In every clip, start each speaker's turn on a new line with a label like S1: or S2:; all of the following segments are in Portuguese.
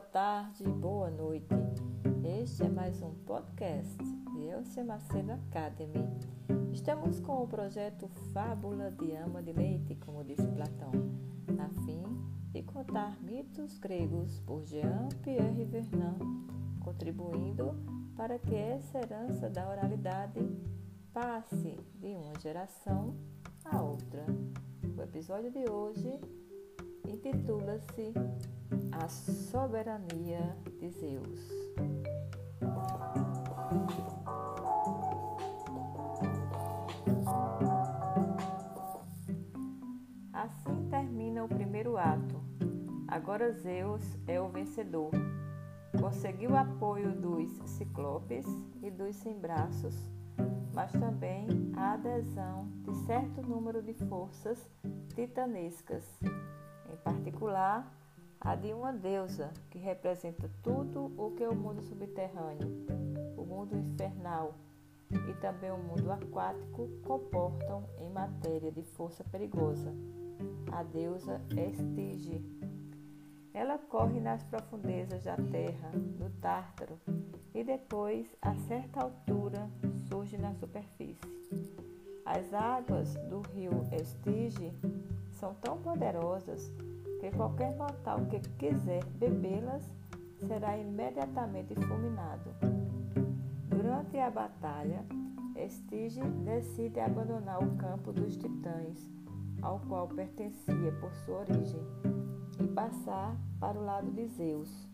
S1: Boa tarde, boa noite. Este é mais um podcast de Elcia Macedo Academy. Estamos com o projeto Fábula de Ama de Leite, como disse Platão, a fim de contar mitos gregos por Jean-Pierre Vernant, contribuindo para que essa herança da oralidade passe de uma geração a outra. O episódio de hoje intitula-se A Soberania de Zeus. Assim termina o primeiro ato. Agora Zeus é o vencedor. Conseguiu apoio dos ciclopes e dos sem-braços, mas também a adesão de certo número de forças titanescas particular a de uma deusa que representa tudo o que o mundo subterrâneo, o mundo infernal e também o mundo aquático comportam em matéria de força perigosa, a deusa Estige. Ela corre nas profundezas da terra, no Tártaro, e depois, a certa altura, surge na superfície. As águas do rio Estige são tão poderosas que qualquer mortal que quiser bebê-las será imediatamente fulminado. Durante a batalha, Estige decide abandonar o campo dos titãs, ao qual pertencia por sua origem, e passar para o lado de Zeus.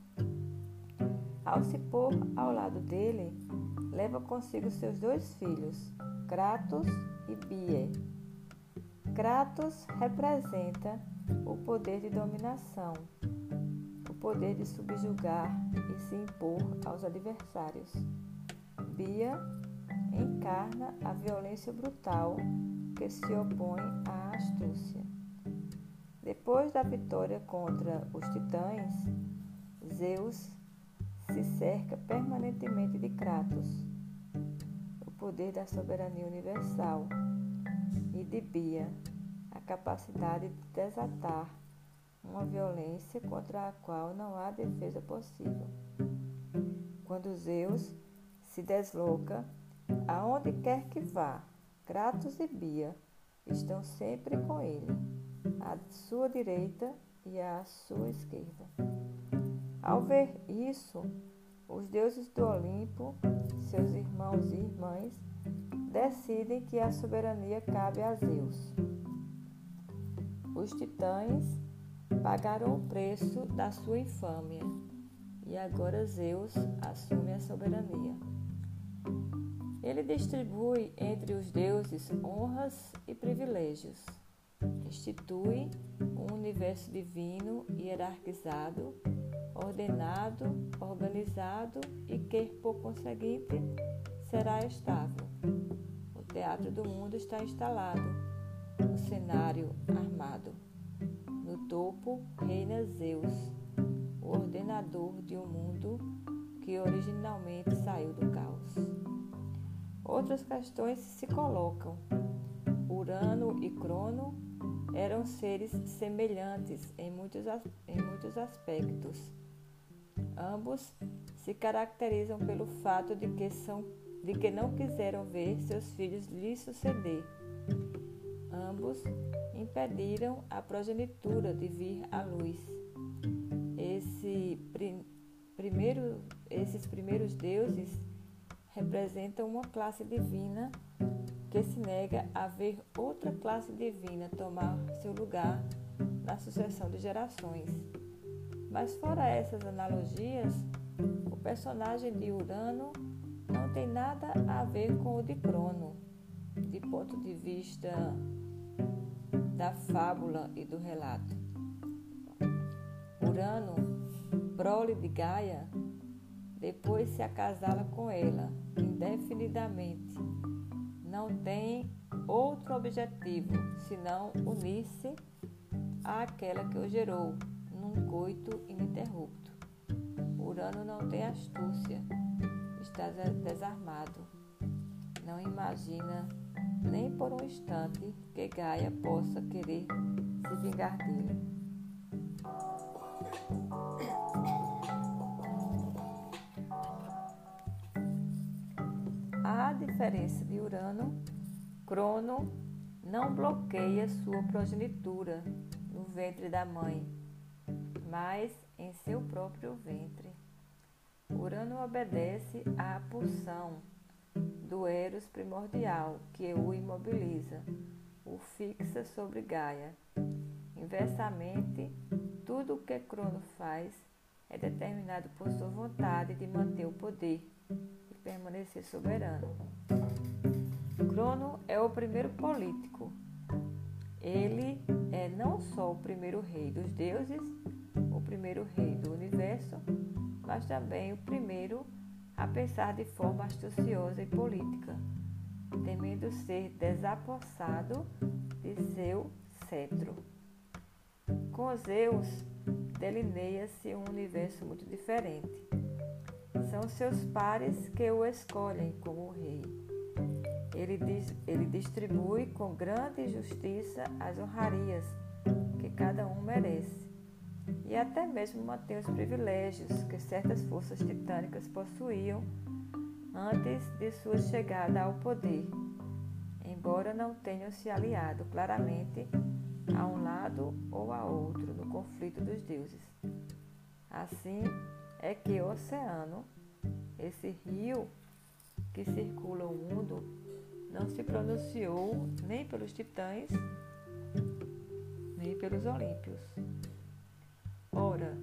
S1: Ao se pôr ao lado dele, leva consigo seus dois filhos, Kratos e Bie Kratos representa o poder de dominação, o poder de subjugar e se impor aos adversários. Bia encarna a violência brutal que se opõe à astúcia. Depois da vitória contra os titãs, Zeus se cerca permanentemente de Kratos, poder da soberania universal e de Bia, a capacidade de desatar uma violência contra a qual não há defesa possível. Quando Zeus se desloca, aonde quer que vá, Kratos e Bia estão sempre com ele, à sua direita e à sua esquerda. Ao ver isso, os deuses do Olimpo, seus irmãos e irmãs, decidem que a soberania cabe a Zeus. Os titãs pagaram o preço da sua infâmia e agora Zeus assume a soberania. Ele distribui entre os deuses honras e privilégios, institui um universo divino hierarquizado, ordenado, organizado e que, por conseguinte, será estável teatro do mundo está instalado, o cenário armado. No topo reina Zeus, o ordenador de um mundo que originalmente saiu do caos. Outras questões se colocam. Urano e Crono eram seres semelhantes em muitos, em muitos aspectos. Ambos se caracterizam pelo fato de que são de que não quiseram ver seus filhos lhe suceder. Ambos impediram a progenitura de vir à luz. Esse primeiro, esses primeiros deuses representam uma classe divina que se nega a ver outra classe divina tomar seu lugar na sucessão de gerações. Mas fora essas analogias, o personagem de Urano não tem nada a ver com o de Crono, de ponto de vista da fábula e do relato. Urano, prole de Gaia, depois se acasala com ela indefinidamente. Não tem outro objetivo senão unir-se àquela que o gerou num coito ininterrupto. Urano não tem astúcia está desarmado. Não imagina nem por um instante que Gaia possa querer se vingar dele. Diferença de Urano, Crono não bloqueia sua progenitura no ventre da mãe, mas em seu próprio ventre. Urano obedece à pulsão do Eros primordial, que o imobiliza, o fixa sobre Gaia. Inversamente, tudo o que Crono faz é determinado por sua vontade de manter o poder permanecer soberano. Crono é o primeiro político. Ele é não só o primeiro rei dos deuses, o primeiro rei do universo, mas também o primeiro a pensar de forma astuciosa e política, temendo ser desapossado de seu cetro. Com Zeus, delineia-se um universo muito diferente. São seus pares que o escolhem como rei. Ele, diz, ele distribui com grande justiça as honrarias que cada um merece e até mesmo mantém os privilégios que certas forças titânicas possuíam antes de sua chegada ao poder, embora não tenham se aliado claramente a um lado ou a outro no conflito dos deuses. Assim é que o oceano, esse rio que circula o mundo, não se pronunciou nem pelos titãs, nem pelos olímpios. Ora,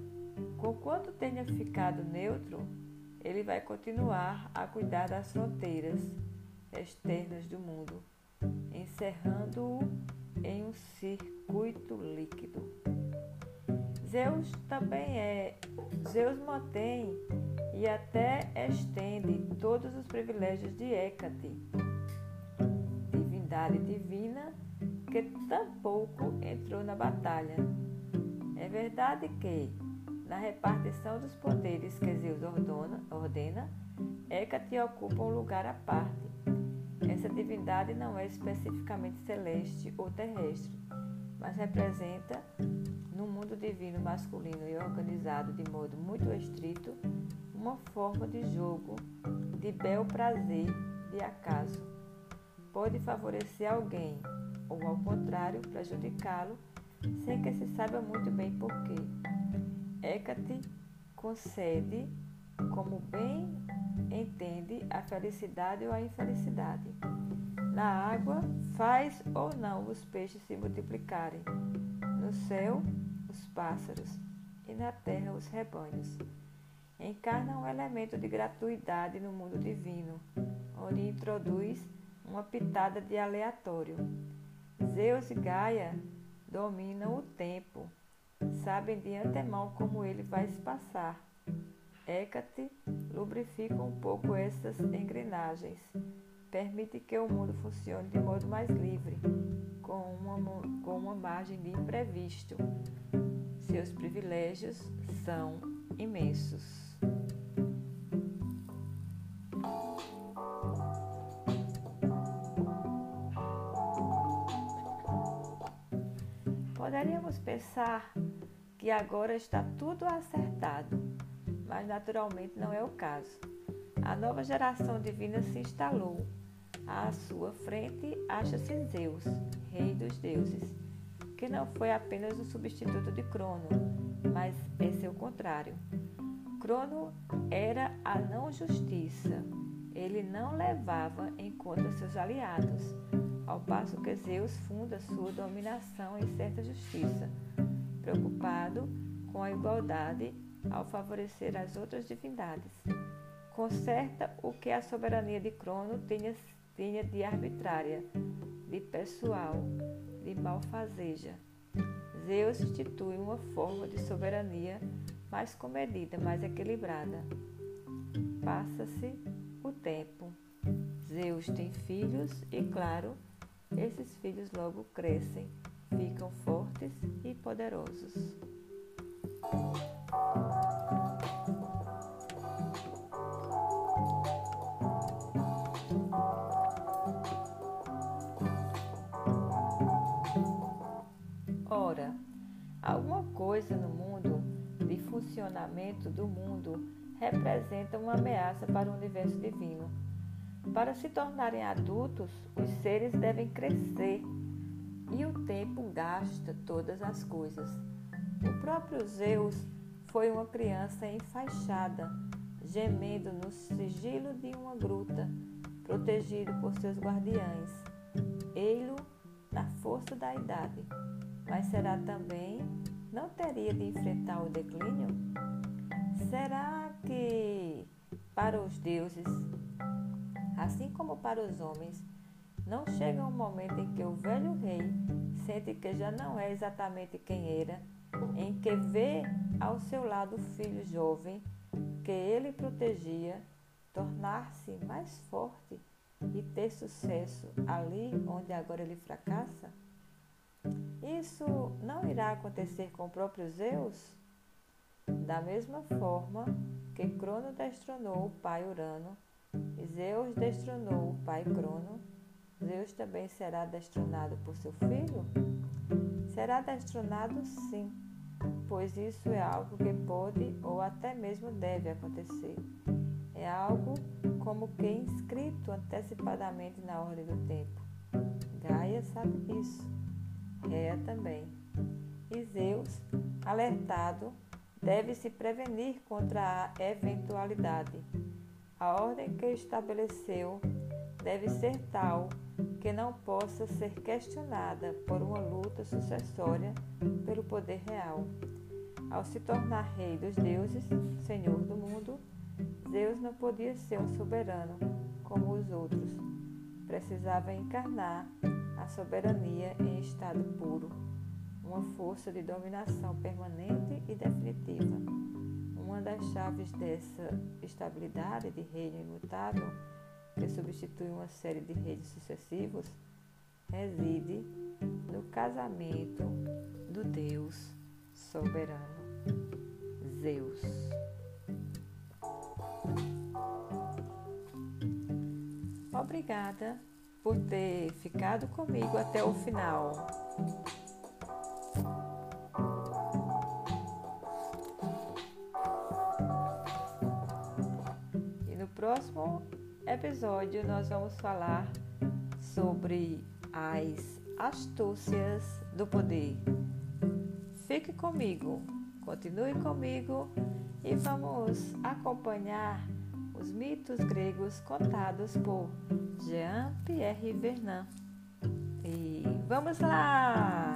S1: conquanto tenha ficado neutro, ele vai continuar a cuidar das fronteiras externas do mundo, encerrando-o em um circuito líquido. Zeus também é. Zeus mantém e até estende todos os privilégios de Hécate, divindade divina que tampouco entrou na batalha é verdade que, na repartição dos poderes que Zeus ordena, ordena Hecate ocupa um lugar à parte. Essa divindade não é especificamente celeste ou terrestre, mas representa, no mundo divino masculino e organizado de modo muito estrito, uma forma de jogo de bel prazer de acaso. Pode favorecer alguém ou, ao contrário, prejudicá-lo sem que se saiba muito bem porquê. Hecate concede como bem entende a felicidade ou a infelicidade. Na água, faz ou não os peixes se multiplicarem. No céu, os pássaros. E na terra, os rebanhos. Encarna um elemento de gratuidade no mundo divino, onde introduz uma pitada de aleatório. Zeus e Gaia dominam o tempo, sabem de antemão como ele vai se passar. Hecate lubrifica um pouco essas engrenagens, permite que o mundo funcione de modo mais livre, com uma, com uma margem de imprevisto. Seus privilégios são imensos. Poderíamos pensar que agora está tudo acertado, mas naturalmente não é o caso. A nova geração divina se instalou. À sua frente acha-se Zeus, rei dos deuses, que não foi apenas o substituto de Crono, mas é seu contrário. Crono era a não justiça. Ele não levava em conta seus aliados, ao passo que Zeus funda sua dominação em certa justiça, preocupado com a igualdade ao favorecer as outras divindades. Conserta o que a soberania de Crono tinha, de arbitrária, de pessoal, de malfazeja. Zeus institui uma forma de soberania mais comedida, mais equilibrada. Passa-se o tempo. Zeus tem filhos e, claro, esses filhos logo crescem, ficam fortes e poderosos. Ora, alguma coisa no mundo funcionamento do mundo representa uma ameaça para o universo divino Para se tornarem adultos, os seres devem crescer e o tempo gasta todas as coisas. O próprio Zeus foi uma criança enfaixada, gemendo no sigilo de uma gruta, protegido por seus guardiães. Ei-lo na força da idade, mas será também não teria de enfrentar o declínio? Será que para os deuses, assim como para os homens, não chega um momento em que o velho rei sente que já não é exatamente quem era, em que vê ao seu lado o filho jovem que ele protegia tornar-se mais forte e ter sucesso ali onde agora ele fracassa? Isso não irá acontecer com o próprio Zeus? Da mesma forma que Crono destronou o pai Urano e Zeus destronou o pai Crono, Zeus também será destronado por seu filho? Será destronado sim, pois isso é algo que pode ou até mesmo deve acontecer. É algo como que inscrito antecipadamente na ordem do tempo. Gaia sabe disso. Réa também. E Zeus, alertado, deve se prevenir contra a eventualidade. A ordem que estabeleceu deve ser tal que não possa ser questionada por uma luta sucessória pelo poder real. Ao se tornar rei dos deuses, senhor do mundo, Zeus não podia ser um soberano como os outros. Precisava encarnar a soberania em estado puro, uma força de dominação permanente e definitiva. Uma das chaves dessa estabilidade de reino imutável, que substitui uma série de reinos sucessivos, reside no casamento do Deus soberano, Zeus. Obrigada por ter ficado comigo até o final. E no próximo episódio nós vamos falar sobre as astúcias do poder. Fique comigo, continue comigo e vamos acompanhar os mitos gregos contados por Jean-Pierre Vernant. E vamos lá!